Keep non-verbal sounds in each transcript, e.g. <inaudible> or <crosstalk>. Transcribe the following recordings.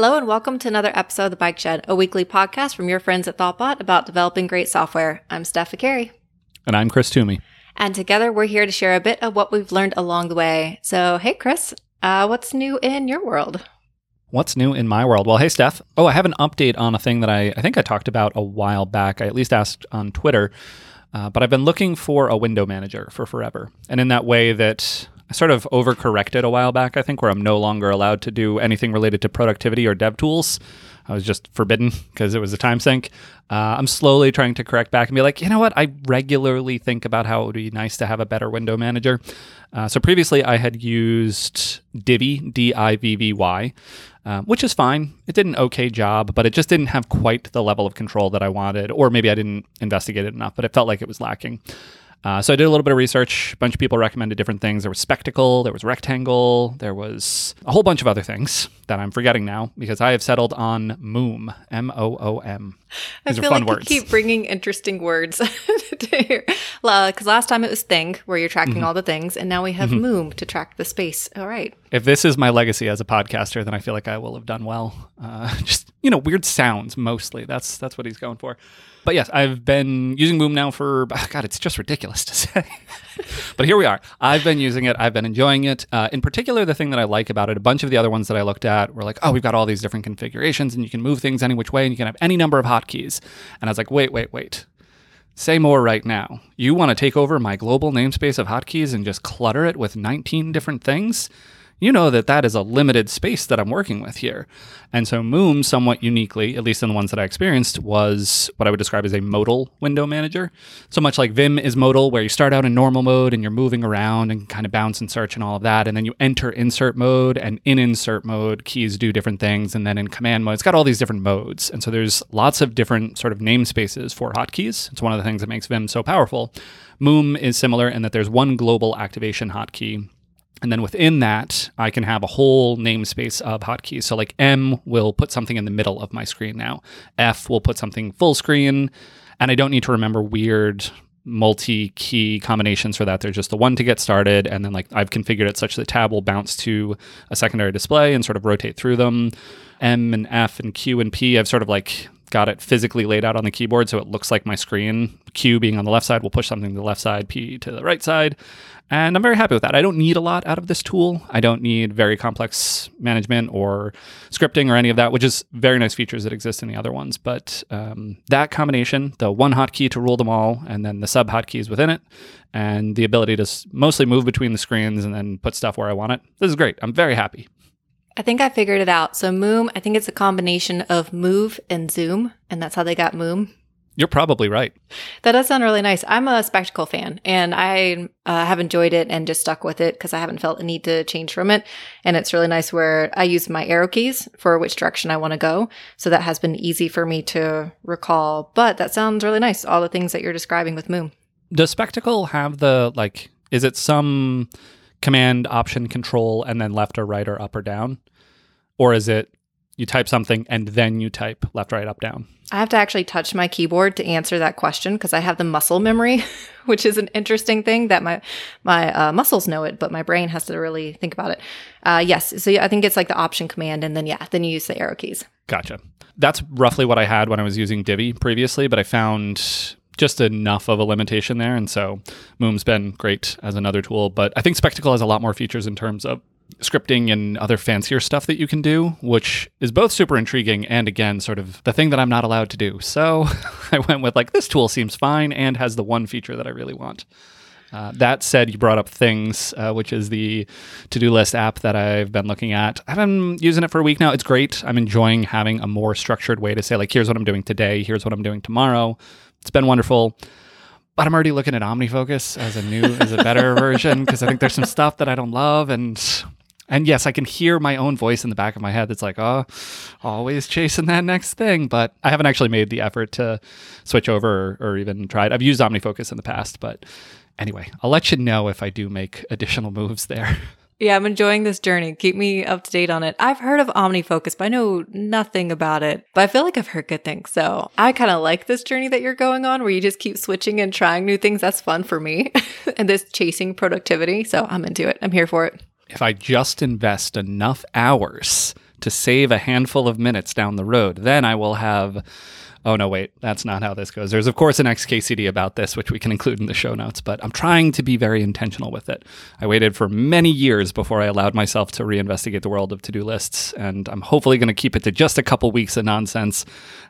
Hello and welcome to another episode of The Bike Shed, a weekly podcast from your friends at Thoughtbot about developing great software. I'm Steph Viccari. And I'm Chris Toomey. And together we're here to share a bit of what we've learned along the way. So, hey, Chris, uh, what's new in your world? What's new in my world? Well, hey, Steph. Oh, I have an update on a thing that I, I think I talked about a while back. I at least asked on Twitter. Uh, but I've been looking for a window manager for forever. And in that way that I sort of overcorrected a while back, I think, where I'm no longer allowed to do anything related to productivity or dev tools. I was just forbidden because it was a time sink. Uh, I'm slowly trying to correct back and be like, you know what? I regularly think about how it would be nice to have a better window manager. Uh, so previously, I had used Divvy, D I V V Y, um, which is fine. It did an okay job, but it just didn't have quite the level of control that I wanted, or maybe I didn't investigate it enough, but it felt like it was lacking. Uh, so I did a little bit of research. A bunch of people recommended different things. There was Spectacle, there was Rectangle, there was a whole bunch of other things that I'm forgetting now because I have settled on Moom, M O O M. These I feel like words. you keep bringing interesting words <laughs> to here. Because last time it was Thing, where you're tracking mm-hmm. all the things, and now we have mm-hmm. Moom to track the space. All right. If this is my legacy as a podcaster, then I feel like I will have done well. Uh, <laughs> just you know, weird sounds mostly. That's that's what he's going for. But yes, I've been using Moom now for, <laughs> God, it's just ridiculous to <laughs> say. but here we are. I've been using it. I've been enjoying it. Uh, in particular, the thing that I like about it, a bunch of the other ones that I looked at were like, oh, we've got all these different configurations and you can move things any which way and you can have any number of hotkeys. And I was like, wait, wait, wait. Say more right now. You want to take over my global namespace of hotkeys and just clutter it with 19 different things? You know that that is a limited space that I'm working with here. And so Moom, somewhat uniquely, at least in the ones that I experienced, was what I would describe as a modal window manager. So much like Vim is modal, where you start out in normal mode and you're moving around and kind of bounce and search and all of that. And then you enter insert mode, and in insert mode, keys do different things. And then in command mode, it's got all these different modes. And so there's lots of different sort of namespaces for hotkeys. It's one of the things that makes Vim so powerful. Moom is similar in that there's one global activation hotkey and then within that, I can have a whole namespace of hotkeys. So, like M will put something in the middle of my screen now, F will put something full screen, and I don't need to remember weird multi key combinations for that. There's just the one to get started, and then like I've configured it such that tab will bounce to a secondary display and sort of rotate through them. M and F and Q and P, I've sort of like got it physically laid out on the keyboard so it looks like my screen. Q being on the left side will push something to the left side, P to the right side. And I'm very happy with that. I don't need a lot out of this tool. I don't need very complex management or scripting or any of that, which is very nice features that exist in the other ones. But um, that combination, the one hotkey to rule them all, and then the sub hotkeys within it, and the ability to mostly move between the screens and then put stuff where I want it, this is great. I'm very happy. I think I figured it out. So Moom, I think it's a combination of move and zoom, and that's how they got Moom. You're probably right. That does sound really nice. I'm a spectacle fan and I uh, have enjoyed it and just stuck with it because I haven't felt a need to change from it. And it's really nice where I use my arrow keys for which direction I want to go. So that has been easy for me to recall. But that sounds really nice. All the things that you're describing with Moom. Does Spectacle have the, like, is it some command option control and then left or right or up or down? Or is it you type something and then you type left, right, up, down? I have to actually touch my keyboard to answer that question because I have the muscle memory, <laughs> which is an interesting thing that my my uh, muscles know it, but my brain has to really think about it. Uh, yes, so I think it's like the option command, and then yeah, then you use the arrow keys. Gotcha. That's roughly what I had when I was using Divvy previously, but I found just enough of a limitation there, and so Moom's been great as another tool. But I think Spectacle has a lot more features in terms of scripting and other fancier stuff that you can do, which is both super intriguing and again, sort of the thing that I'm not allowed to do. So <laughs> I went with like, this tool seems fine and has the one feature that I really want. Uh, that said, you brought up Things, uh, which is the to do list app that I've been looking at. I've been using it for a week now. It's great. I'm enjoying having a more structured way to say, like, here's what I'm doing today, here's what I'm doing tomorrow. It's been wonderful but I'm already looking at OmniFocus as a new, as a better <laughs> version because I think there's some stuff that I don't love, and and yes, I can hear my own voice in the back of my head that's like, oh, always chasing that next thing. But I haven't actually made the effort to switch over or, or even tried. I've used OmniFocus in the past, but anyway, I'll let you know if I do make additional moves there. Yeah, I'm enjoying this journey. Keep me up to date on it. I've heard of OmniFocus, but I know nothing about it. But I feel like I've heard good things. So I kind of like this journey that you're going on where you just keep switching and trying new things. That's fun for me. <laughs> and this chasing productivity. So I'm into it. I'm here for it if I just invest enough hours to save a handful of minutes down the road. Then I will have Oh no, wait, that's not how this goes. There's of course an XKCD about this, which we can include in the show notes, but I'm trying to be very intentional with it. I waited for many years before I allowed myself to reinvestigate the world of to-do lists, and I'm hopefully going to keep it to just a couple weeks of nonsense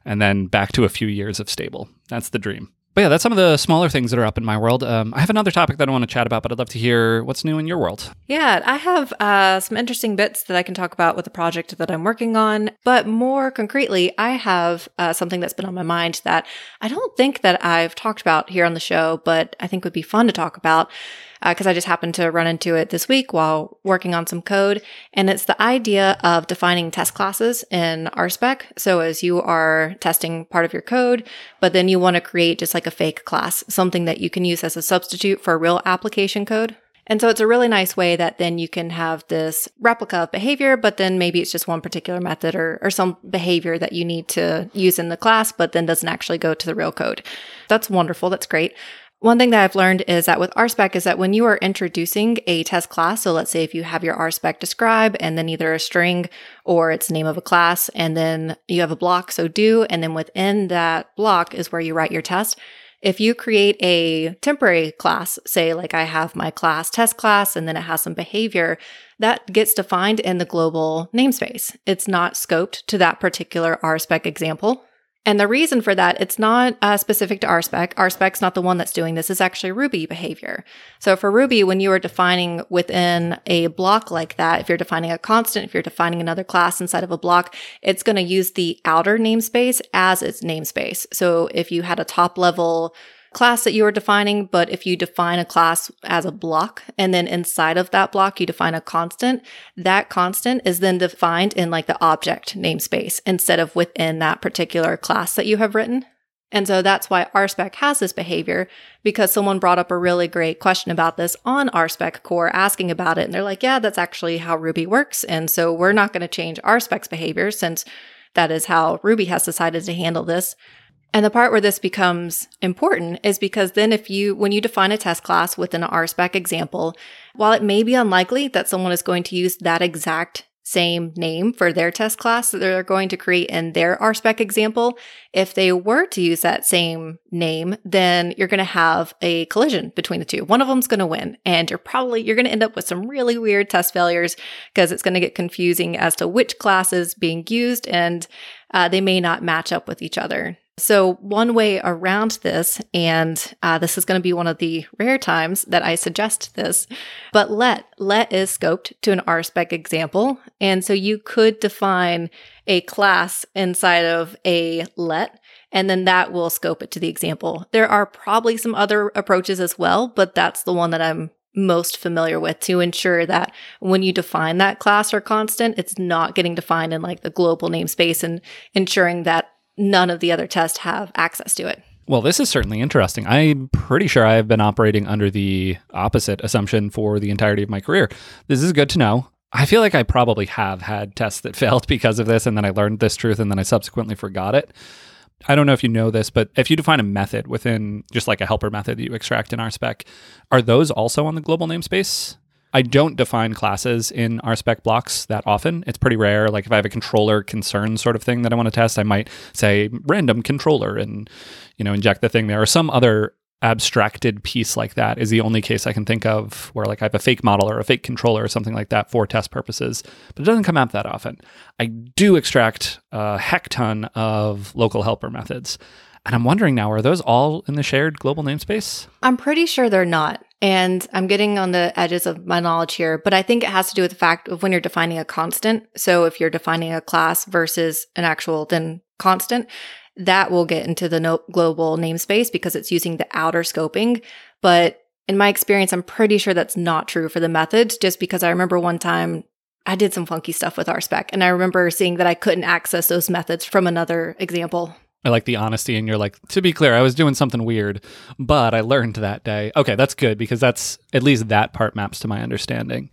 and then back to a few years of stable. That's the dream. But yeah, that's some of the smaller things that are up in my world. Um, I have another topic that I want to chat about, but I'd love to hear what's new in your world. Yeah, I have uh, some interesting bits that I can talk about with the project that I'm working on. But more concretely, I have uh, something that's been on my mind that I don't think that I've talked about here on the show, but I think would be fun to talk about because uh, I just happened to run into it this week while working on some code. And it's the idea of defining test classes in RSpec. So as you are testing part of your code, but then you want to create just like a fake class, something that you can use as a substitute for real application code. And so it's a really nice way that then you can have this replica of behavior, but then maybe it's just one particular method or, or some behavior that you need to use in the class, but then doesn't actually go to the real code. That's wonderful. That's great. One thing that I've learned is that with RSpec is that when you are introducing a test class, so let's say if you have your RSpec describe and then either a string or it's name of a class, and then you have a block, so do, and then within that block is where you write your test. If you create a temporary class, say like I have my class test class and then it has some behavior, that gets defined in the global namespace. It's not scoped to that particular RSpec example. And the reason for that, it's not uh, specific to RSpec. RSpec's not the one that's doing this. It's actually Ruby behavior. So for Ruby, when you are defining within a block like that, if you're defining a constant, if you're defining another class inside of a block, it's going to use the outer namespace as its namespace. So if you had a top level class that you are defining, but if you define a class as a block and then inside of that block you define a constant, that constant is then defined in like the object namespace instead of within that particular class that you have written. And so that's why RSpec has this behavior because someone brought up a really great question about this on RSpec core asking about it. And they're like, yeah, that's actually how Ruby works. And so we're not going to change RSpec's behavior since that is how Ruby has decided to handle this. And the part where this becomes important is because then if you, when you define a test class within an RSpec example, while it may be unlikely that someone is going to use that exact same name for their test class that they're going to create in their RSpec example, if they were to use that same name, then you're going to have a collision between the two. One of them's going to win and you're probably, you're going to end up with some really weird test failures because it's going to get confusing as to which class is being used and uh, they may not match up with each other. So, one way around this, and uh, this is going to be one of the rare times that I suggest this, but let let is scoped to an RSpec example, and so you could define a class inside of a let, and then that will scope it to the example. There are probably some other approaches as well, but that's the one that I'm most familiar with to ensure that when you define that class or constant, it's not getting defined in like the global namespace and ensuring that none of the other tests have access to it. Well, this is certainly interesting. I'm pretty sure I have been operating under the opposite assumption for the entirety of my career. This is good to know. I feel like I probably have had tests that <laughs> failed because of this, and then I learned this truth, and then I subsequently forgot it. I don't know if you know this, but if you define a method within just like a helper method that you extract in RSpec, are those also on the global namespace? I don't define classes in RSpec blocks that often. It's pretty rare. Like if I have a controller concern sort of thing that I want to test, I might say random controller and you know inject the thing there or some other abstracted piece like that is the only case I can think of where like I have a fake model or a fake controller or something like that for test purposes, but it doesn't come out that often. I do extract a heck ton of local helper methods. And I'm wondering now, are those all in the shared global namespace? I'm pretty sure they're not. And I'm getting on the edges of my knowledge here, but I think it has to do with the fact of when you're defining a constant. So if you're defining a class versus an actual then constant, that will get into the no- global namespace because it's using the outer scoping. But in my experience, I'm pretty sure that's not true for the methods, just because I remember one time I did some funky stuff with RSpec and I remember seeing that I couldn't access those methods from another example. I like the honesty, and you're like, to be clear, I was doing something weird, but I learned that day. Okay, that's good because that's at least that part maps to my understanding.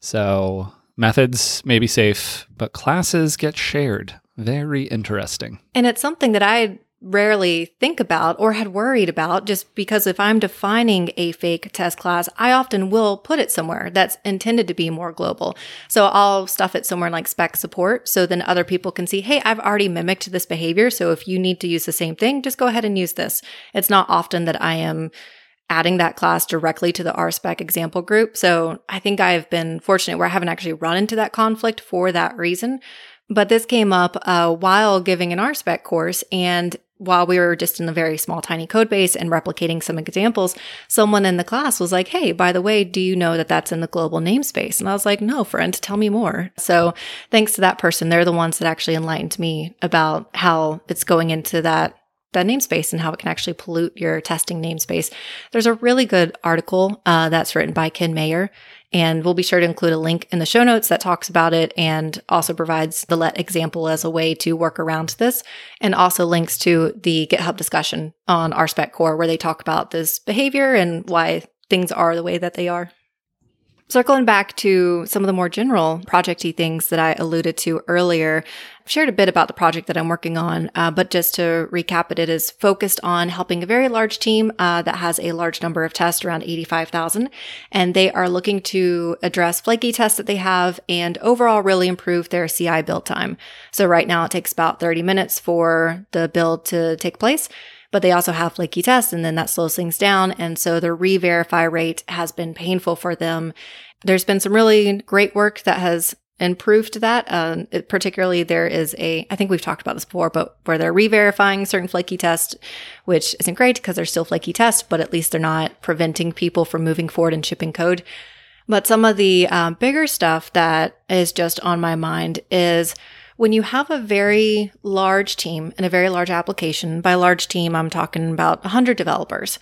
So methods may be safe, but classes get shared. Very interesting. And it's something that I rarely think about or had worried about just because if I'm defining a fake test class, I often will put it somewhere that's intended to be more global. So I'll stuff it somewhere like spec support so then other people can see, hey, I've already mimicked this behavior. So if you need to use the same thing, just go ahead and use this. It's not often that I am adding that class directly to the RSpec example group. So I think I've been fortunate where I haven't actually run into that conflict for that reason. But this came up uh, while giving an RSpec course. And while we were just in a very small, tiny code base and replicating some examples, someone in the class was like, Hey, by the way, do you know that that's in the global namespace? And I was like, No, friend, tell me more. So thanks to that person, they're the ones that actually enlightened me about how it's going into that namespace and how it can actually pollute your testing namespace. There's a really good article uh, that's written by Ken Mayer, and we'll be sure to include a link in the show notes that talks about it and also provides the let example as a way to work around this, and also links to the GitHub discussion on RSpec core where they talk about this behavior and why things are the way that they are. Circling back to some of the more general projecty things that I alluded to earlier, I've shared a bit about the project that I'm working on, uh, but just to recap it, it is focused on helping a very large team uh, that has a large number of tests, around 85,000, and they are looking to address flaky tests that they have and overall really improve their CI build time. So right now it takes about 30 minutes for the build to take place but they also have flaky tests and then that slows things down. And so the re-verify rate has been painful for them. There's been some really great work that has improved that. Um, it, particularly, there is a, I think we've talked about this before, but where they're re-verifying certain flaky tests, which isn't great because they're still flaky tests, but at least they're not preventing people from moving forward and shipping code. But some of the um, bigger stuff that is just on my mind is when you have a very large team and a very large application, by large team, I'm talking about 100 developers,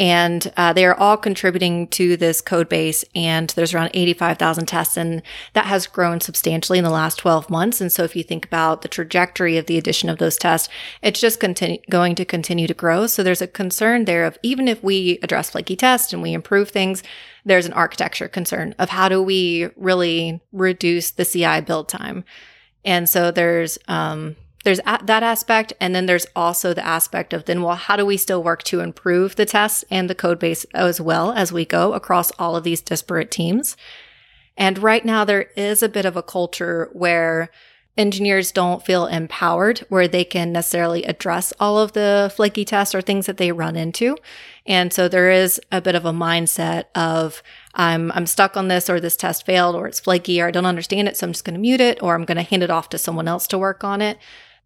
and uh, they are all contributing to this code base and there's around 85,000 tests and that has grown substantially in the last 12 months. And so if you think about the trajectory of the addition of those tests, it's just continue, going to continue to grow. So there's a concern there of even if we address flaky tests and we improve things, there's an architecture concern of how do we really reduce the CI build time. And so there's um, there's a- that aspect, and then there's also the aspect of then well, how do we still work to improve the tests and the code base as well as we go across all of these disparate teams? And right now there is a bit of a culture where engineers don't feel empowered where they can necessarily address all of the flaky tests or things that they run into. And so there is a bit of a mindset of I'm I'm stuck on this or this test failed or it's flaky or I don't understand it so I'm just going to mute it or I'm going to hand it off to someone else to work on it.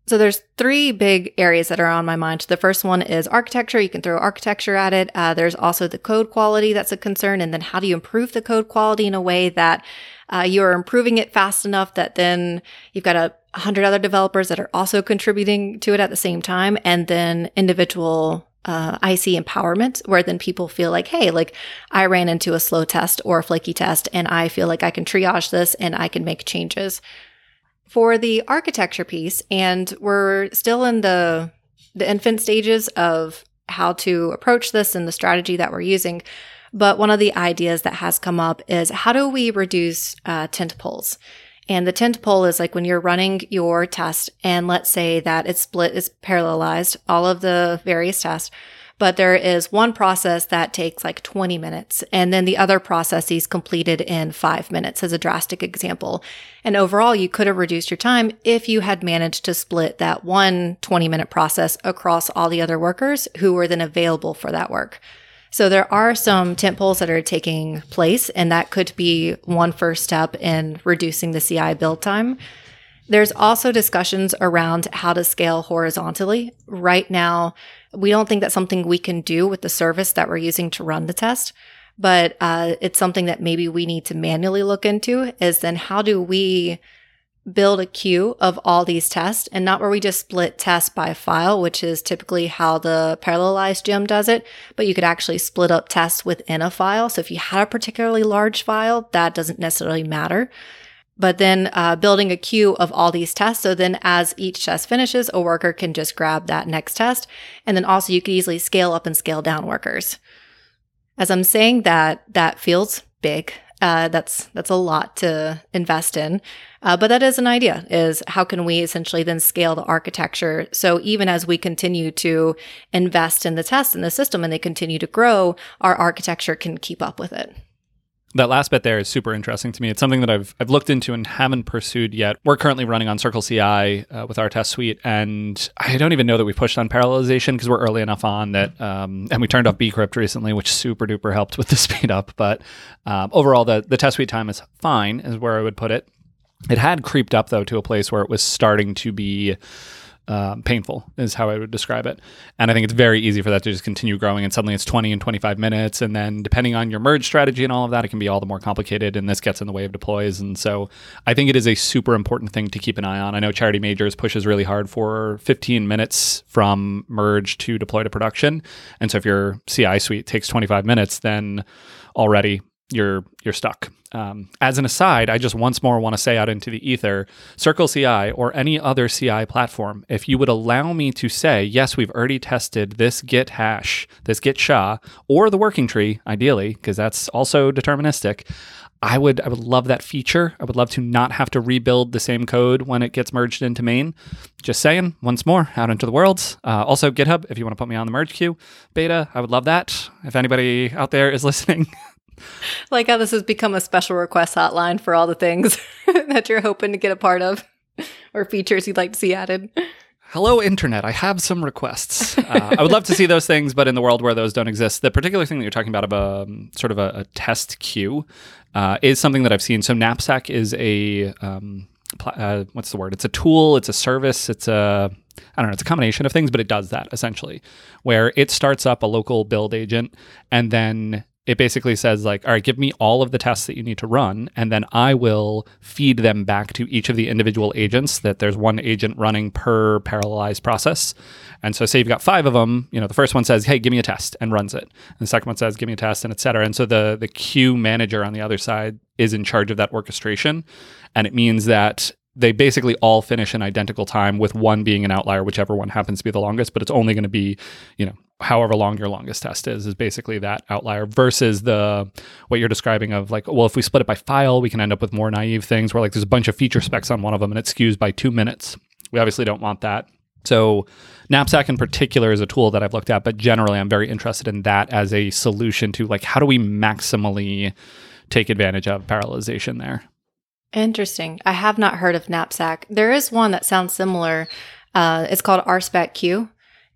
So there's three big areas that are on my mind. The first one is architecture. You can throw architecture at it. Uh, there's also the code quality that's a concern, and then how do you improve the code quality in a way that uh, you are improving it fast enough that then you've got a hundred other developers that are also contributing to it at the same time, and then individual uh, IC empowerment, where then people feel like, hey, like I ran into a slow test or a flaky test, and I feel like I can triage this and I can make changes. For the architecture piece, and we're still in the the infant stages of how to approach this and the strategy that we're using. But one of the ideas that has come up is how do we reduce uh, tent poles? And the tent pole is like when you're running your test, and let's say that it's split, it's parallelized, all of the various tests, but there is one process that takes like 20 minutes, and then the other process is completed in five minutes, as a drastic example. And overall, you could have reduced your time if you had managed to split that one 20 minute process across all the other workers who were then available for that work. So there are some tent poles that are taking place, and that could be one first step in reducing the CI build time. There's also discussions around how to scale horizontally. Right now, we don't think that's something we can do with the service that we're using to run the test, but uh, it's something that maybe we need to manually look into is then how do we build a queue of all these tests and not where we just split tests by file, which is typically how the parallelized gem does it, but you could actually split up tests within a file. So if you had a particularly large file, that doesn't necessarily matter. But then uh, building a queue of all these tests. So then as each test finishes, a worker can just grab that next test. And then also you could easily scale up and scale down workers. As I'm saying that, that feels big. Uh, that's that's a lot to invest in, uh, but that is an idea. Is how can we essentially then scale the architecture so even as we continue to invest in the test and the system and they continue to grow, our architecture can keep up with it that last bit there is super interesting to me. It's something that I've I've looked into and haven't pursued yet. We're currently running on Circle CI uh, with our test suite, and I don't even know that we pushed on parallelization because we're early enough on that. Um, and we turned off bcrypt recently, which super duper helped with the <laughs> speed up. But um, overall, the the test suite time is fine, is where I would put it. It had creeped up though to a place where it was starting to be um, painful is how I would describe it. And I think it's very easy for that to just continue growing. And suddenly it's 20 and 25 minutes. And then depending on your merge strategy and all of that, it can be all the more complicated. And this gets in the way of deploys. And so I think it is a super important thing to keep an eye on. I know Charity Majors pushes really hard for 15 minutes from merge to deploy to production. And so if your CI suite takes 25 minutes, then already you're you're stuck. Um, as an aside, I just once more want to say out into the ether, Circle CI or any other CI platform, if you would allow me to say, yes, we've already tested this Git hash, this Git SHA, or the working tree, ideally, because that's also deterministic. I would I would love that feature. I would love to not have to rebuild the same code when it gets merged into main. Just saying, once more, out into the world. Uh, also, GitHub, if you want to put me on the merge queue beta, I would love that. If anybody out there is <laughs> listening, <laughs> like how this has become a special request hotline for all the things <laughs> that you're hoping to get a part of <laughs> or features you'd like to see added. Hello, Internet. I have some requests. Uh, I would love to see those things, but in the world where those don't exist, the particular thing that you're talking about of a um, sort of a, a test queue uh, is something that I've seen. So Knapsack is a um, uh, what's the word? It's a tool. It's a service. It's a I don't know. It's a combination of things, but it does that essentially, where it starts up a local build agent and then it basically says like all right give me all of the tests that you need to run and then i will feed them back to each of the individual agents that there's one agent running per parallelized process. And so say you've got five of them you know the first one says hey give me a test and runs it. And the second one says give me a test and et cetera. And so the the queue manager on the other side is in charge of that orchestration. And it means that they basically all finish in identical time with one being an outlier whichever one happens to be the longest but it's only going to be you know however long your longest test is is basically that outlier versus the what you're describing of like well if we split it by file we can end up with more naive things where like there's a bunch of feature specs on one of them and it skews by two minutes. We obviously don't want that. So knapsack in particular is a tool that i've looked at but generally i'm very interested in that as a solution to like how do we maximally take advantage of parallelization there? Interesting. I have not heard of knapsack. There is one that sounds similar. Uh, it's called RSpec-Q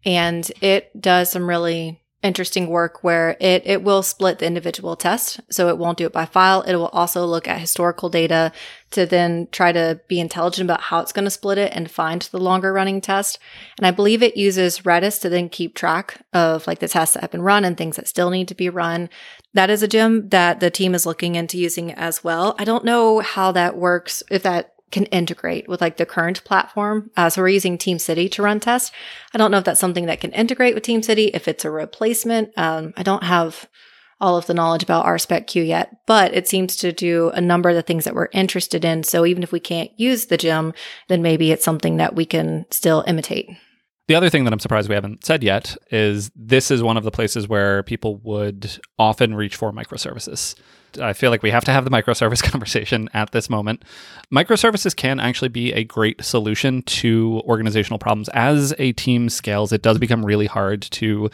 and it does some really interesting work where it it will split the individual test so it won't do it by file. It will also look at historical data to then try to be intelligent about how it's going to split it and find the longer running test. And i believe it uses redis to then keep track of like the tests that have been run and things that still need to be run. That is a gem that the team is looking into using as well. I don't know how that works if that can integrate with like the current platform. Uh, so we're using Team City to run tests. I don't know if that's something that can integrate with Team City, if it's a replacement. Um, I don't have all of the knowledge about RSpec-Q yet, but it seems to do a number of the things that we're interested in. So even if we can't use the gem, then maybe it's something that we can still imitate. The other thing that I'm surprised we haven't said yet is this is one of the places where people would often reach for microservices. I feel like we have to have the microservice <laughs> conversation at this moment. Microservices can actually be a great solution to organizational problems. As a team scales, it does become really hard to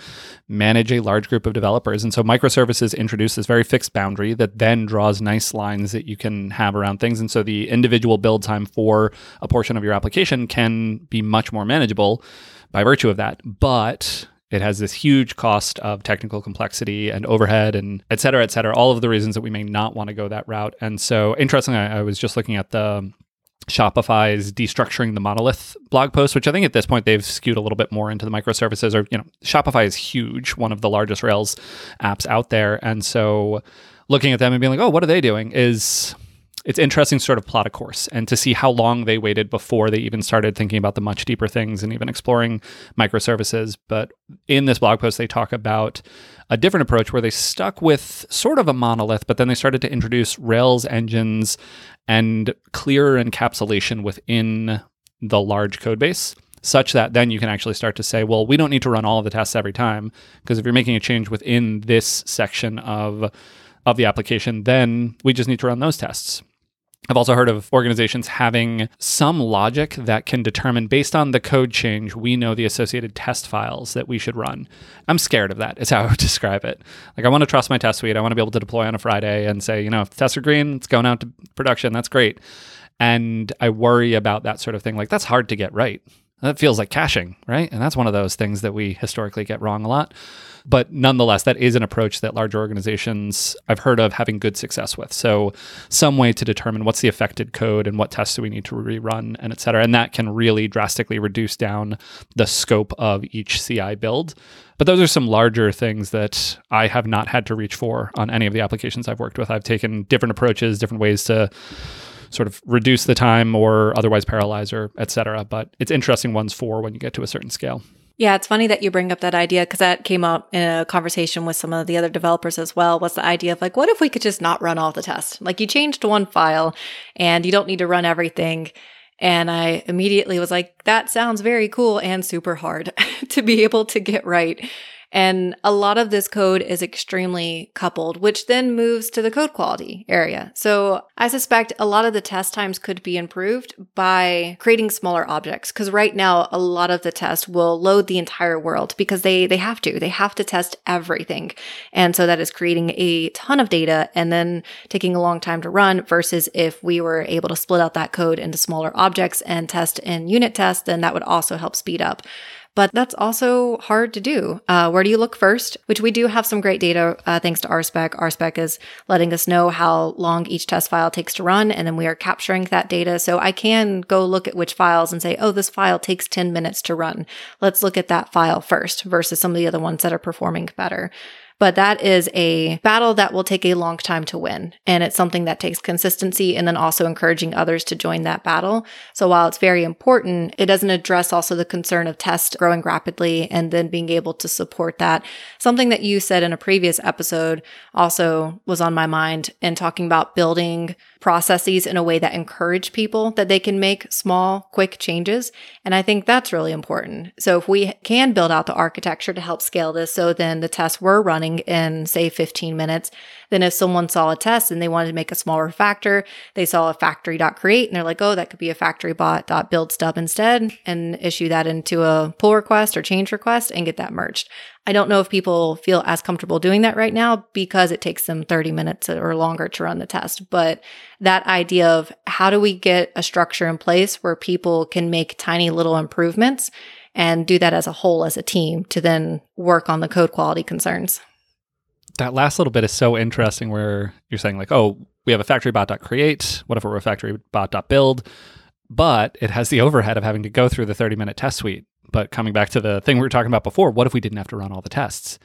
manage a large group of developers. And so microservices introduce this very fixed boundary that then draws nice lines that you can have around things. And so the individual build time for a portion of your application can be much more manageable by virtue of that. But it has this huge cost of technical complexity and overhead and et cetera, et cetera, all of the reasons that we may not want to go that route. And so, interestingly, I, I was just looking at the Shopify's destructuring the monolith blog post, which I think at this point they've skewed a little bit more into the microservices. Or, you know, Shopify is huge, one of the largest Rails apps out there. And so, looking at them and being like, oh, what are they doing is it's interesting to sort of plot a course and to see how long they waited before they even started thinking about the much deeper things and even exploring microservices. But in this blog post, they talk about a different approach where they stuck with sort of a monolith, but then they started to introduce Rails engines and clearer encapsulation within the large code base such that then you can actually start to say, well, we don't need to run all of the tests every time because if you're making a change within this section of of the application, then we just need to run those tests. I've also heard of organizations having some logic that can determine based on the code change, we know the associated test files that we should run. I'm scared of that, is how I would <laughs> describe it. Like, I want to trust my test suite. I want to be able to deploy on a Friday and say, you know, if tests are green, it's going out to production. That's great. And I worry about that sort of thing. Like, that's hard to get right. That feels like caching, right? And that's one of those things that we historically get wrong a lot. But nonetheless, that is an approach that large organizations I've heard of having good success with. So, some way to determine what's the affected code and what tests do we need to rerun and et cetera. And that can really drastically reduce down the scope of each CI build. But those are some larger things that I have not had to reach for on any of the applications I've worked with. I've taken different approaches, different ways to sort of reduce the time or otherwise parallelize or et cetera. But it's interesting ones for when you get to a certain scale. Yeah, it's funny that you bring up that idea because that came up in a conversation with some of the other developers as well. Was the idea of like, what if we could just not run all the tests? Like, you changed one file and you don't need to run everything. And I immediately was like, that sounds very cool and super hard <laughs> to be able to get right. And a lot of this code is extremely coupled, which then moves to the code quality area. So I suspect a lot of the test times could be improved by creating smaller objects. Cause right now, a lot of the tests will load the entire world because they, they have to, they have to test everything. And so that is creating a ton of data and then taking a long time to run versus if we were able to split out that code into smaller objects and test in unit tests, then that would also help speed up but that's also hard to do. Uh, where do you look first? Which we do have some great data uh, thanks to RSpec. RSpec is letting us know how long each test file takes to run, and then we are capturing that data. So I can go look at which files and say, oh, this file takes 10 minutes to run. Let's look at that file first versus some of the other ones that are performing better. But that is a battle that will take a long time to win. And it's something that takes consistency and then also encouraging others to join that battle. So while it's very important, it doesn't address also the concern of tests growing rapidly and then being able to support that. Something that you said in a previous episode also was on my mind and talking about building processes in a way that encourage people that they can make small, quick changes. And I think that's really important. So if we can build out the architecture to help scale this, so then the tests were running in say 15 minutes, then if someone saw a test and they wanted to make a smaller factor, they saw a factory.create and they're like, oh, that could be a factory bot.build stub instead and issue that into a pull request or change request and get that merged. I don't know if people feel as comfortable doing that right now because it takes them 30 minutes or longer to run the test. But that idea of how do we get a structure in place where people can make tiny little improvements and do that as a whole as a team to then work on the code quality concerns. That last little bit is so interesting where you're saying like, oh, we have a factory bot.create. What if we're bot.build? But it has the overhead of having to go through the 30 minute test suite but coming back to the thing we were talking about before, what if we didn't have to run all the tests?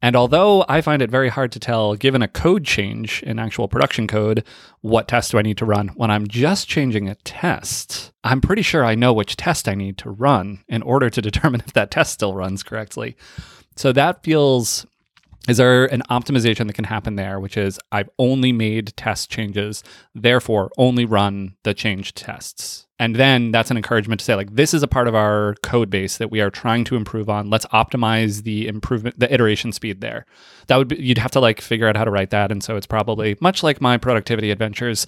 And although I find it very hard to tell, given a code change in actual production code, what test do I need to run when I'm just changing a test, I'm pretty sure I know which test I need to run in order to <laughs> determine if that test still runs correctly. So that feels is there an optimization that can happen there, which is I've only made test changes, therefore only run the changed tests. And then that's an encouragement to say, like, this is a part of our code base that we are trying to improve on. Let's optimize the improvement, the iteration speed there. That would be, you'd have to like figure out how to write that. And so it's probably much like my productivity adventures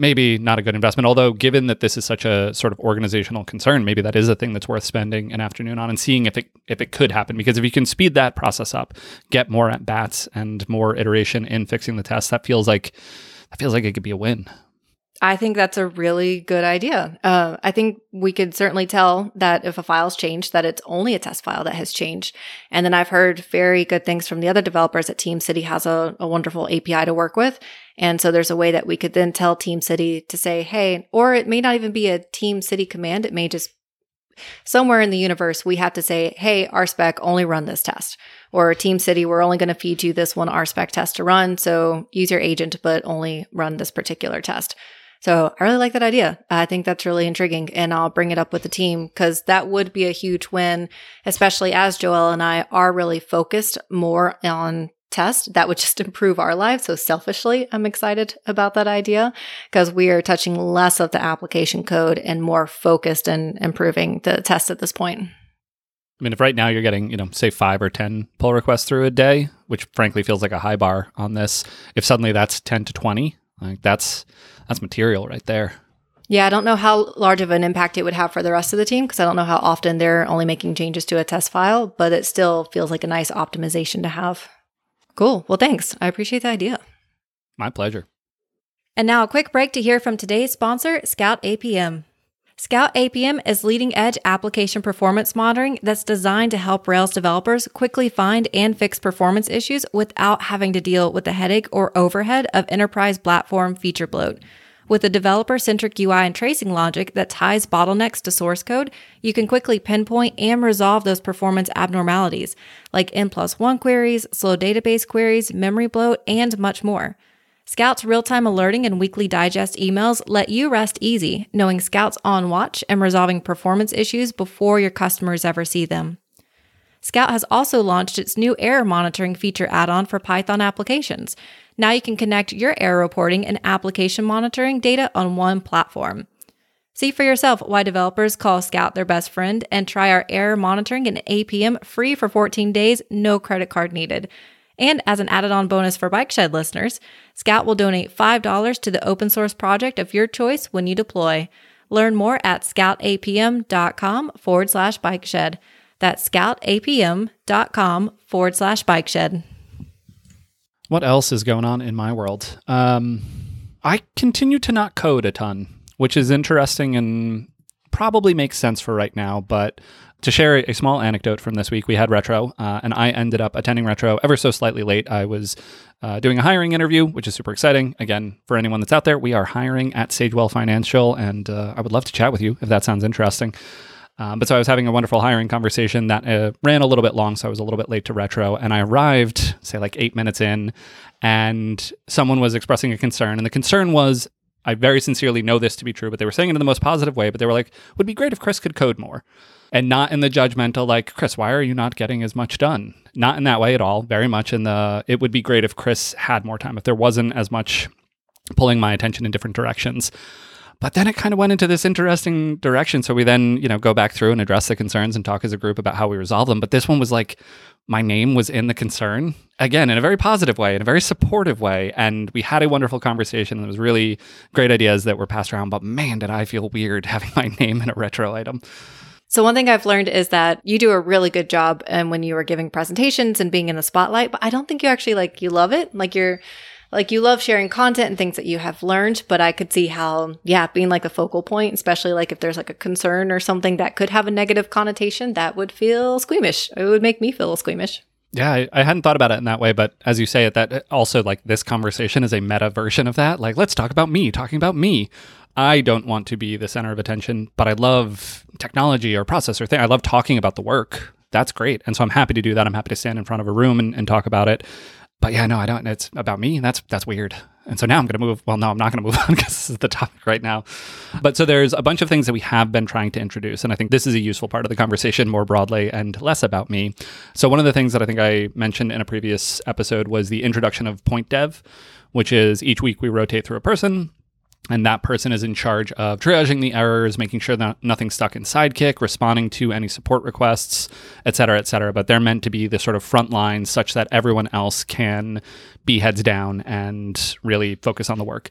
maybe not a good investment. Although, given that this is such a sort of organizational concern, maybe that is a thing that's worth spending an afternoon on and seeing if it if it could happen. Because if you can speed that process up, get more at bats and more iteration in fixing the test, that feels like that feels like it could be a win. I think that's a really good idea. Uh, I think we could certainly tell that if a file's changed, that it's only a test file that has changed. And then I've heard very good things from the other developers that Team City has a, a wonderful API to work with. And so there's a way that we could then tell Team City to say, hey, or it may not even be a Team City command. It may just somewhere in the universe, we have to say, hey, RSpec, only run this test. Or Team City, we're only going to feed you this one RSpec test to run. So use your agent, but only run this particular test. So I really like that idea. I think that's really intriguing and I'll bring it up with the team because that would be a huge win, especially as Joel and I are really focused more on test that would <laughs> just improve our lives. So selfishly, I'm excited about that idea because we are touching less of the application code and more focused and improving the test at this point. I mean, if right now you're getting, you know, say five or 10 pull requests through a day, which frankly feels like a high bar on this, if suddenly that's 10 to 20, like that's, that's material right there. Yeah, I don't know how large of an impact it would have for the rest of the team because I don't know how often they're only making changes to a test file, but it still feels like a nice optimization to have. Cool. Well, thanks. I appreciate the idea. My pleasure. And now a quick break to hear from today's sponsor, Scout APM. Scout APM is leading edge application performance monitoring that's designed to help Rails developers quickly find and fix performance issues without having to deal with the headache or overhead of enterprise platform feature bloat. With a developer centric UI and tracing logic that ties bottlenecks to source code, you can quickly pinpoint and resolve those performance abnormalities, like N plus one queries, slow database queries, memory bloat, and much more. Scout's real time alerting and weekly digest emails let you rest easy, knowing Scout's on watch and resolving performance issues before your customers ever see them. Scout has also launched its new error monitoring feature add on for Python applications. Now you can connect your error reporting and application monitoring data on one platform. See for yourself why developers call Scout their best friend and try our error monitoring and APM free for 14 days, no credit card needed. And as an added on bonus for Bike Shed listeners, Scout will donate $5 to the open source project of your choice when you deploy. Learn more at scoutapm.com forward slash bike shed. That's scoutapm.com forward slash bike shed. What else is going on in my world? Um, I continue to not code a ton, which is interesting and probably makes sense for right now, but to share a small anecdote from this week, we had Retro, uh, and I ended up attending Retro ever so slightly late. I was uh, doing a hiring interview, which is super exciting. Again, for anyone that's out there, we are hiring at Sagewell Financial, and uh, I would love to chat with you if that sounds interesting. Um, but so I was having a wonderful hiring conversation that uh, ran a little bit long, so I was a little bit late to Retro, and I arrived, say, like eight minutes in, and someone was expressing a concern, and the concern was I very sincerely know this to be true, but they were saying it in the most positive way. But they were like, would be great if Chris could code more and not in the judgmental like chris why are you not getting as much done? Not in that way at all. Very much in the it would be great if chris had more time if there wasn't as much pulling my attention in different directions. But then it kind of went into this interesting direction. So we then you know go back through and address the concerns and talk as a group about how we resolve them. But this one was like my name was in the concern again in a very positive way in a very supportive way. And we had a wonderful conversation. And it was really great ideas that were passed around. But man did i feel weird <laughs> having my name in a retro item so one thing I've learned is that you do a really good job and um, when you are giving presentations and being in the spotlight, but I don't think you actually like you love it. Like you're like you love sharing content and things that you have learned, but I could see how yeah, being like a focal point, especially like if there's like a concern or something that could have a negative connotation, that would feel squeamish. It would make me feel squeamish. Yeah, I, I, hadn't thought about it in that way, but as you say it, that also like this conversation is a meta version of that. Like, let's talk about me, talking about me. I don't want to be the center of attention, but I love technology or process or thing. I love talking about the work. That's great. And so I'm happy to do that. I'm happy to stand in front of a room and, and talk about it. But yeah, no, I don't. It's about me. That's that's weird. And so now I'm going to move. Well, no, I'm not going <laughs> to move on because this is the topic right now. But so there's a bunch of things that we have been trying to introduce. And I think this is a useful part of the conversation more broadly and less about me. So one of the things that I think I mentioned in a previous episode was the introduction of Point Dev, which is each week we rotate through a person and that person is in charge of triaging the errors, making sure that nothing's stuck in Sidekiq, responding to any support requests, et cetera, et cetera. But they're meant to be the sort of front line such that everyone else can be heads down and really focus on the work.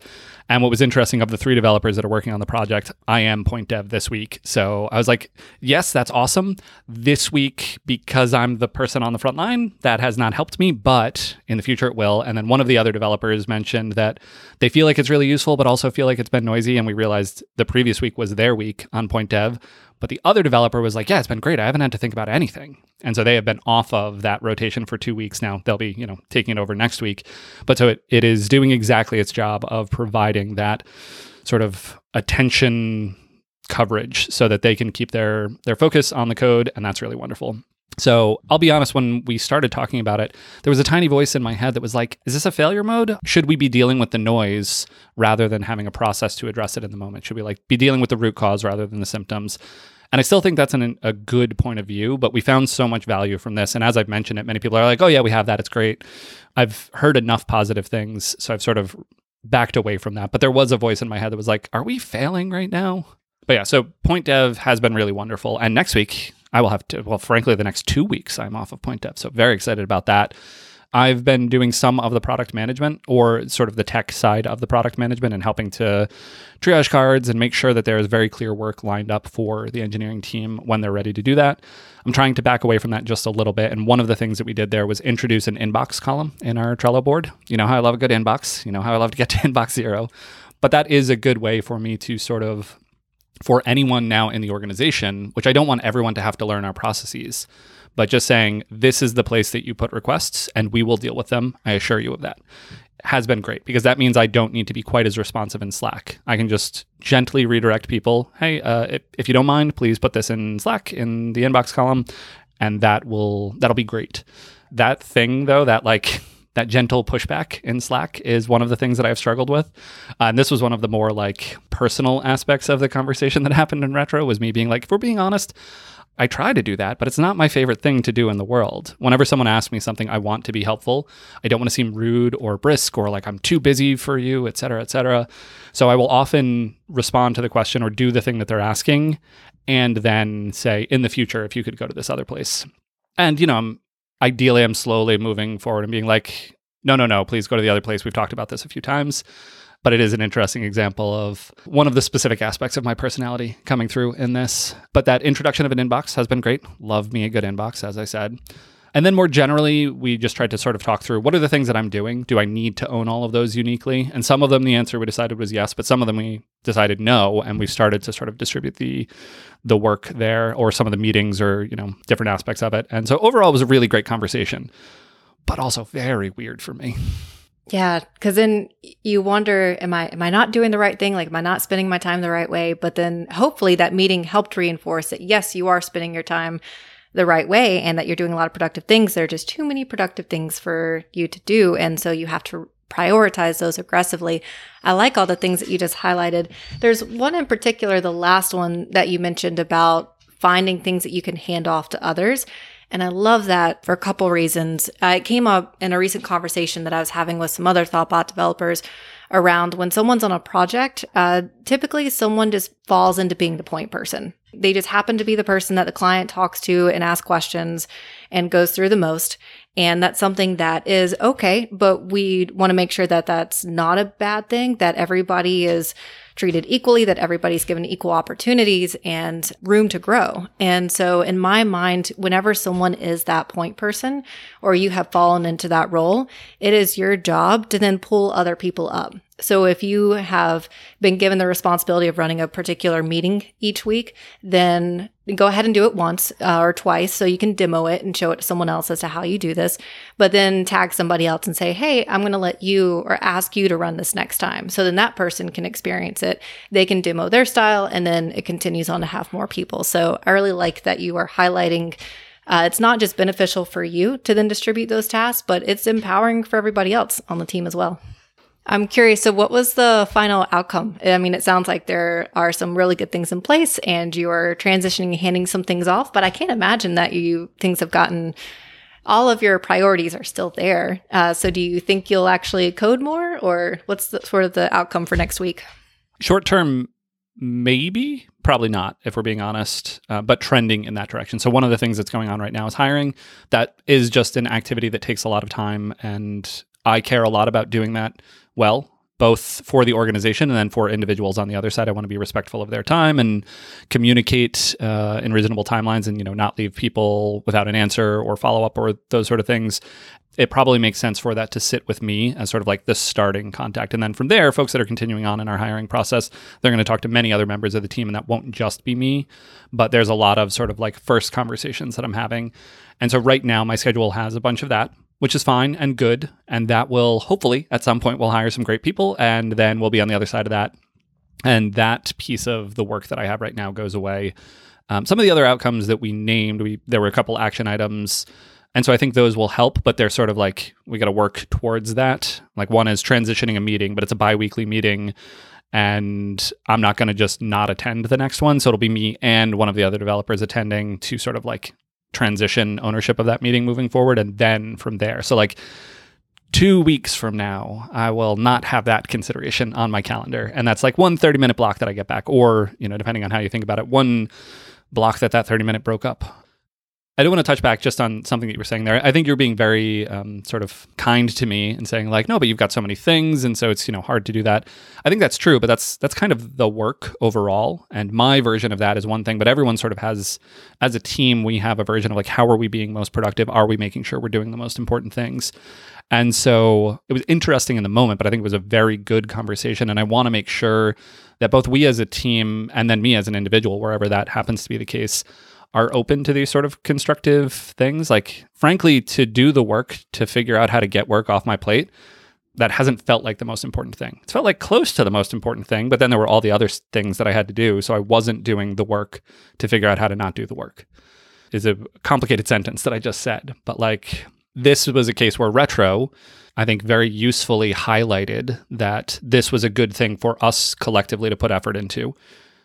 And what was interesting of the three developers that are working on the project, I am point dev this week. So I was like, yes, that's awesome. This week, because I'm the person on the front line, that has not helped me, but in the future it will. And then one of the other developers mentioned that they feel like it's really useful, but also feel like it's been noisy. And we realized the previous week was their week on point dev. But the other developer was like, yeah, it's been great. I haven't had to think about anything. And so they have been off of that rotation for two weeks now. They'll be, you know, taking it over next week. But so it, it is doing exactly its job of providing that sort of attention coverage so that they can keep their their focus on the code and that's really wonderful. So I'll be honest, when we started talking about it, there was a tiny voice in my head that was like, is this a failure mode? Should we be dealing with the noise rather than having a process to address it in the moment? Should we like be dealing with the root cause rather than the symptoms? And I still think that's an, a good point of view, but we found so much value from this. And as I've mentioned it, many people are like, oh, yeah, we have that. It's great. I've heard enough positive things. So I've sort of backed away from that. But there was a voice in my head that was like, are we failing right now? But yeah, so Point Dev has been really wonderful. And next week, I will have to, well, frankly, the next two weeks I'm off of Point Dev. So very excited about that. I've been doing some of the product management or sort of the tech side of the product management and helping to triage cards and make sure that there is very clear work lined up for the engineering team when they're ready to do that. I'm trying to back away from that just a little bit. And one of the things that we did there was introduce an inbox column in our Trello board. You know how I love a good inbox, you know how I love to get to <laughs> inbox zero. But that is a good way for me to sort of for anyone now in the organization, which I don't want everyone to have to learn our processes, but just saying this is the place that you put requests and we will deal with them. I assure you of that. Has been great because that means I don't need to be quite as responsive in Slack. I can just gently redirect people. Hey, uh, if, if you don't mind, please put this in Slack in the inbox column, and that will that'll be great. That thing though, that like that gentle pushback in Slack is one of the things that I've struggled with. Uh, and this was one of the more like personal aspects of the conversation <laughs> that happened in retro was me being like, if we're being honest, I try to do that, but it's not my favorite thing to do in the world. Whenever someone asks me something, I want to be helpful. I don't want to seem rude or brisk or like I'm too busy for you, et cetera, et cetera. So I will often respond to the question or do the thing that they're asking and then say, in the future, if you could go to this other place. And, you know, I'm ideally I'm slowly moving forward and being like, no, no, no, please go to the other place. We've talked about this a few times. But it is an interesting example of one of the specific aspects of my personality coming through in this. But that introduction of an inbox has been great. Love me a good inbox, as I said. And then more generally, we just tried to sort of talk through what are the things that I'm doing? Do I need to own all of those uniquely? And some of them, the answer we decided was yes, but some of them we decided no, and we started to sort of distribute the the work there, or some of the meetings, or you know, different aspects of it. And so overall, it was a really great conversation, but also very weird for me. Yeah, because then you wonder, am I am I not doing the right thing? Like, am I not spending my time the right way? But then hopefully that meeting helped reinforce that yes, you are spending your time the right way and that you're doing a lot of productive things. There are just too many productive things for you to do. And so you have to prioritize those aggressively. I like all the things that you just highlighted. There's one in particular, the last one that you mentioned about finding things that you can hand off to others. And I love that for a couple reasons. Uh, it came up in a recent conversation that I was having with some other Thoughtbot developers around when someone's on a project, uh, typically someone just falls into being the point person. They just happen to be the person that the client talks to and asks questions and goes through the most. And that's something that is okay, but we want to make sure that that's not a bad thing, that everybody is treated equally, that everybody's given equal opportunities and room to grow. And so in my mind, whenever someone is that point person or you have fallen into that role, it is your job to then pull other people up. So if you have been given the responsibility of running a particular meeting each week, then go ahead and do it once uh, or twice so you can demo it and show it to someone else as to how you do this. But then tag somebody else and say, hey, I'm going to let you or ask you to run this next time. So then that person can experience it. They can demo their style and then it continues on to have more people. So I really like that you are highlighting. Uh, it's not just beneficial for you to then distribute those tasks, but it's empowering for everybody else on the team as well. I'm curious. So, what was the final outcome? I mean, it sounds like there are some really good things in place, and you are transitioning and handing some things off. But I can't imagine that you things have gotten. All of your priorities are still there. Uh, so, do you think you'll actually code more, or what's the, sort of the outcome for next week? Short term, maybe, probably not, if we're being honest, uh, but trending in that direction. So, one of the things that's going on right now is hiring. That is just an activity that takes a lot of time, and I care a lot about doing that well, both for the organization and then for individuals on the other side. I want to be respectful of their time and communicate uh, in reasonable timelines and, you know, not leave people without an answer or follow up or those sort of things. It probably makes sense for that to sit with me as sort of like the starting contact. And then from there, folks that are continuing on in our hiring process, they're going to talk to many other members of the team, and that won't just be me. But there's a lot of sort of like first conversations that I'm having. And so right now, my schedule has a bunch of that which is fine and good. And that will hopefully at some point we'll hire some great people and then we'll be on the other side of that. And that piece of the work that I have right now goes away. Um, some of the other outcomes that we named, we there were a couple action items. And so I think those will help, but they're sort of like we got to work towards that. Like one is transitioning a meeting, but it's a biweekly meeting and I'm not going to just not attend the next one. So it'll be me and one of the other developers attending to sort of like transition ownership of that meeting moving forward and then from there so like two weeks from now i will not have that consideration on my calendar and that's like one 30 minute block that i get back or you know depending on how you think about it one block that that 30 minute broke up. I do want to touch back just on something that you were saying there. I think you're being very um, sort of kind to me and saying like, no, but you've got so many things, and so it's you know hard to do that. I think that's true, but that's that's kind of the work overall. And my version of that is one thing, but everyone sort of has, as a team, we have a version of like, how are we being most productive? Are we making sure we're doing the most important things? And so it was interesting in the moment, but I think it was a very good conversation. And I want to make sure that both we as a team and then me as an individual, wherever that happens to be the case, are open to these sort of constructive things. Like, frankly, to do the work to figure out how to get work off my plate, that hasn't felt like the most important thing. It's felt like close to the most important thing, but then there were all the other things that I had to do. So I wasn't doing the work to figure out how to not do the work. Is a complicated sentence that I just said, but like this was a case where retro, I think, very usefully highlighted that this was a good thing for us collectively to put effort into,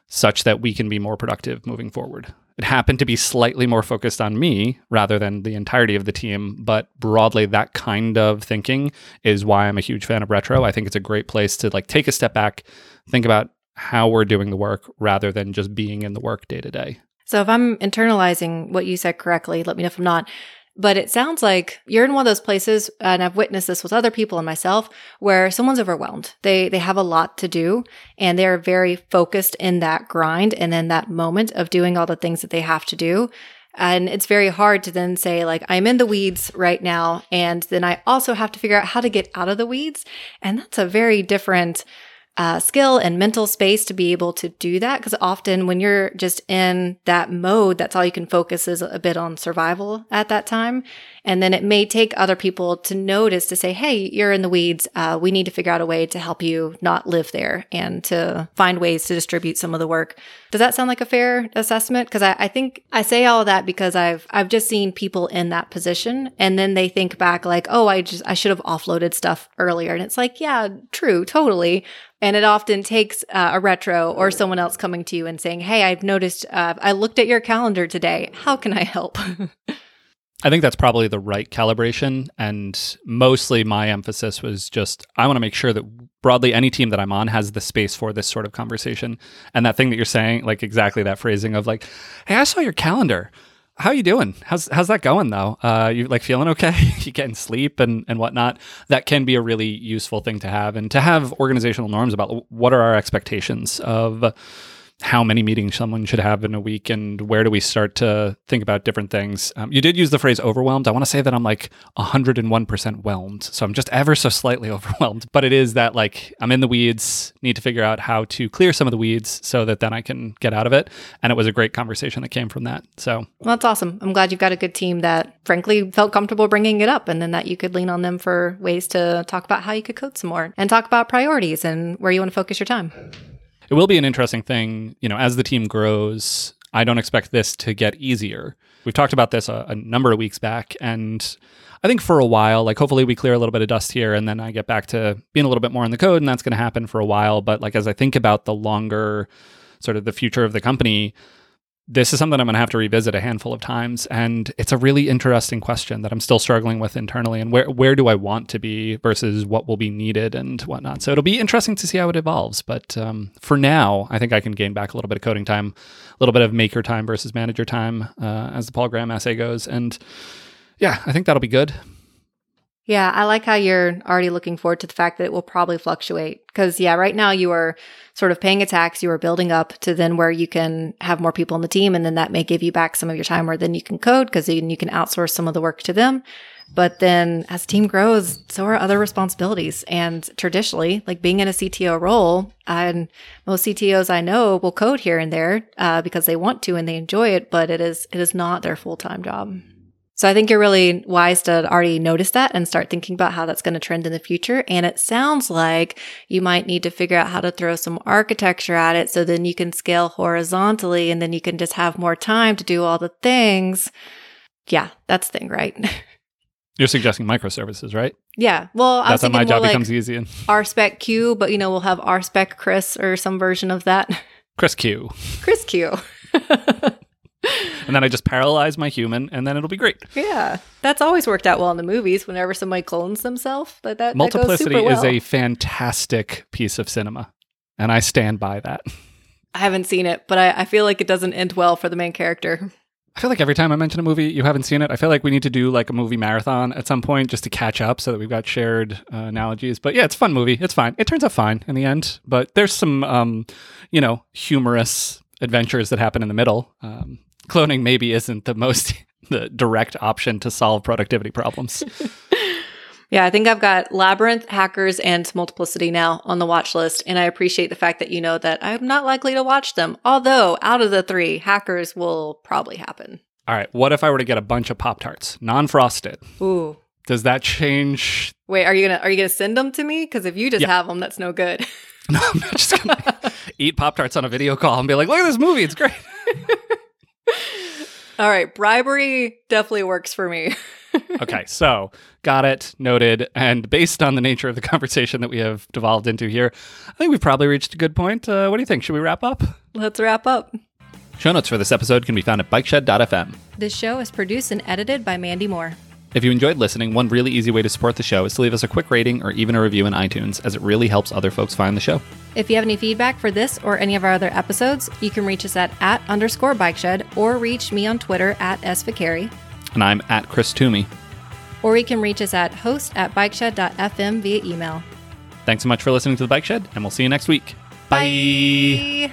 such that we can be more productive moving forward. It happened to be slightly more focused on me rather than the entirety of the team, but broadly that kind of thinking is why I'm a huge fan of retro. I think it's a great place to like take a step back, think about how we're doing the work rather than just being in the work day to day. So if I'm internalizing what you said correctly, let me know if I'm not. But it sounds like you're in one of those places, and I've witnessed this with other people and myself, where someone's overwhelmed. They they have a lot to do, and they're very focused in that grind and in that moment of doing all the things that they have to do. And it's very hard to then say, like, I'm in the weeds right now, and then I also have to figure out how to get out of the weeds. And that's a very different uh, skill and mental space to be able to do that. Because often when you're just in that mode, that's all you can focus is a bit on survival at that time. And then it may take other people to notice to say, Hey, you're in the weeds. Uh, we need to figure out a way to help you not live there and to find ways to distribute some of the work. Does that sound like a fair assessment? Cause I, I think I say all that because I've, I've just seen people in that position and then they think back like, Oh, I just, I should have offloaded stuff earlier. And it's like, yeah, true, totally. And it often takes uh, a retro or someone else coming to you and saying, Hey, I've noticed, uh, I looked at your calendar today. How can I help? <laughs> I think that's probably the right calibration. And mostly my emphasis was just I want to make sure that broadly any team that I'm on has the space for this sort of conversation. And that thing that you're saying, like exactly that phrasing of like, hey, I saw your calendar. How are you doing? How's how's that going though? Uh, you like feeling okay? <laughs> you getting sleep and and whatnot? That can be a really useful thing to have, and to have organizational norms about what are our expectations of how many meetings someone should have in a week and where do we start to think about different things. Um, you did use the phrase overwhelmed. I want to say that I'm like 101% whelmed. So I'm just ever so slightly <laughs> overwhelmed. But it is that like I'm in the weeds, need to figure out how to clear some of the weeds so that then I can get out of it. And it was a great conversation that came from that. So well, that's awesome. I'm glad you've got a good team that frankly felt comfortable bringing it up and then that you could lean on them for ways to talk about how you could code some more and talk about priorities and where you want to focus your time it will be an interesting thing, you know, as the team grows. I don't expect this to get easier. We've talked about this a, a, number of weeks back, and I think for a while, like hopefully we clear a little bit of dust here, and then I get back to being a little bit more in the code, and that's going to happen for a while. But like as I think about the longer, sort of the future of the company, this is something I'm going to have to revisit a handful of times, and it's a really interesting question that I'm still struggling with internally. And where where do I want to be versus what will be needed and whatnot? So it'll be interesting to see how it evolves. But um, for now, I think I can gain back a little bit of coding time, a little bit of maker time versus manager time, uh, as the Paul Graham essay goes. And yeah, I think that'll be good. Yeah, I like how you're already looking forward to the fact that it will probably fluctuate. Because, yeah, right now you are sort of paying a tax, you are building up to then where you can have more people on the team. And then that may give you back some of your time where then you can code because then you can outsource some of the work to them. But then as team grows, so are other responsibilities. And traditionally, like being in a CTO role, and most CTOs I know will code here and there uh, because they want to and they enjoy it, but it is it is not their full time job. So I think you're really wise to already notice that and start thinking about how that's going to trend in the future. And it sounds like you might need to figure out how to throw some architecture at it so then you can scale horizontally and then you can just have more time to do all the things. Yeah, that's the thing, right? <laughs> You're suggesting microservices, right? Yeah. Well, I that's how my job like becomes easy. And RSpec Q, but you know we'll have RSpec Chris or some version of that. Chris Q. Chris Q. <laughs> <laughs> and then I just parallelize my human, and then it'll be great. Yeah, that's always worked out well in the movies. Whenever somebody clones themselves, that that multiplicity that well. is a fantastic piece of cinema, and I stand by that. I haven't seen it, but I, I feel like it doesn't end well for the main character. I feel like every time I mention a movie, you haven't seen it. I feel like we need to do like a movie marathon at some point just to catch up so that we've got shared uh, analogies. But yeah, it's a fun movie. It's fine. It turns out fine in the end. But there's some, um, you know, humorous adventures that happen in the middle. Um, cloning maybe isn't the most <laughs> the direct option to solve productivity problems. <laughs> Yeah, I think I've got Labyrinth, Hackers, and Multiplicity now on the watch list. And I appreciate the fact that you know that I'm not likely to watch them. Although, out of the three, Hackers will probably happen. All right. What if I were to get a bunch of Pop Tarts, non frosted? Ooh. Does that change? Wait, are you gonna are you gonna send them to me? Because if you just Yeah. have them, that's no good. <laughs> No, I'm not just gonna eat Pop Tarts on a video call and be like, "Look at this movie, it's great." All right, bribery definitely works for me. <laughs> okay, so got it, noted, and based on the nature of the conversation that we have devolved into here, I think we've probably reached a good point. Uh, what do you think? Should we wrap up? Let's wrap up. Show notes for this episode can be found at bikeshed.fm. This show is produced and edited by Mandy Moore. If you enjoyed listening, one really easy way to support the show is to leave us a quick rating or even a review in iTunes, as it really helps other folks find the show. If you have any feedback for this or any of our other episodes, you can reach us at at underscore bike shed or reach me on Twitter at SViccari. And I'm at Chris Toomey. Or you can reach us at host at bikeshed.fm via email. Thanks so much for listening to The Bike Shed, and we'll see you next week. Bye.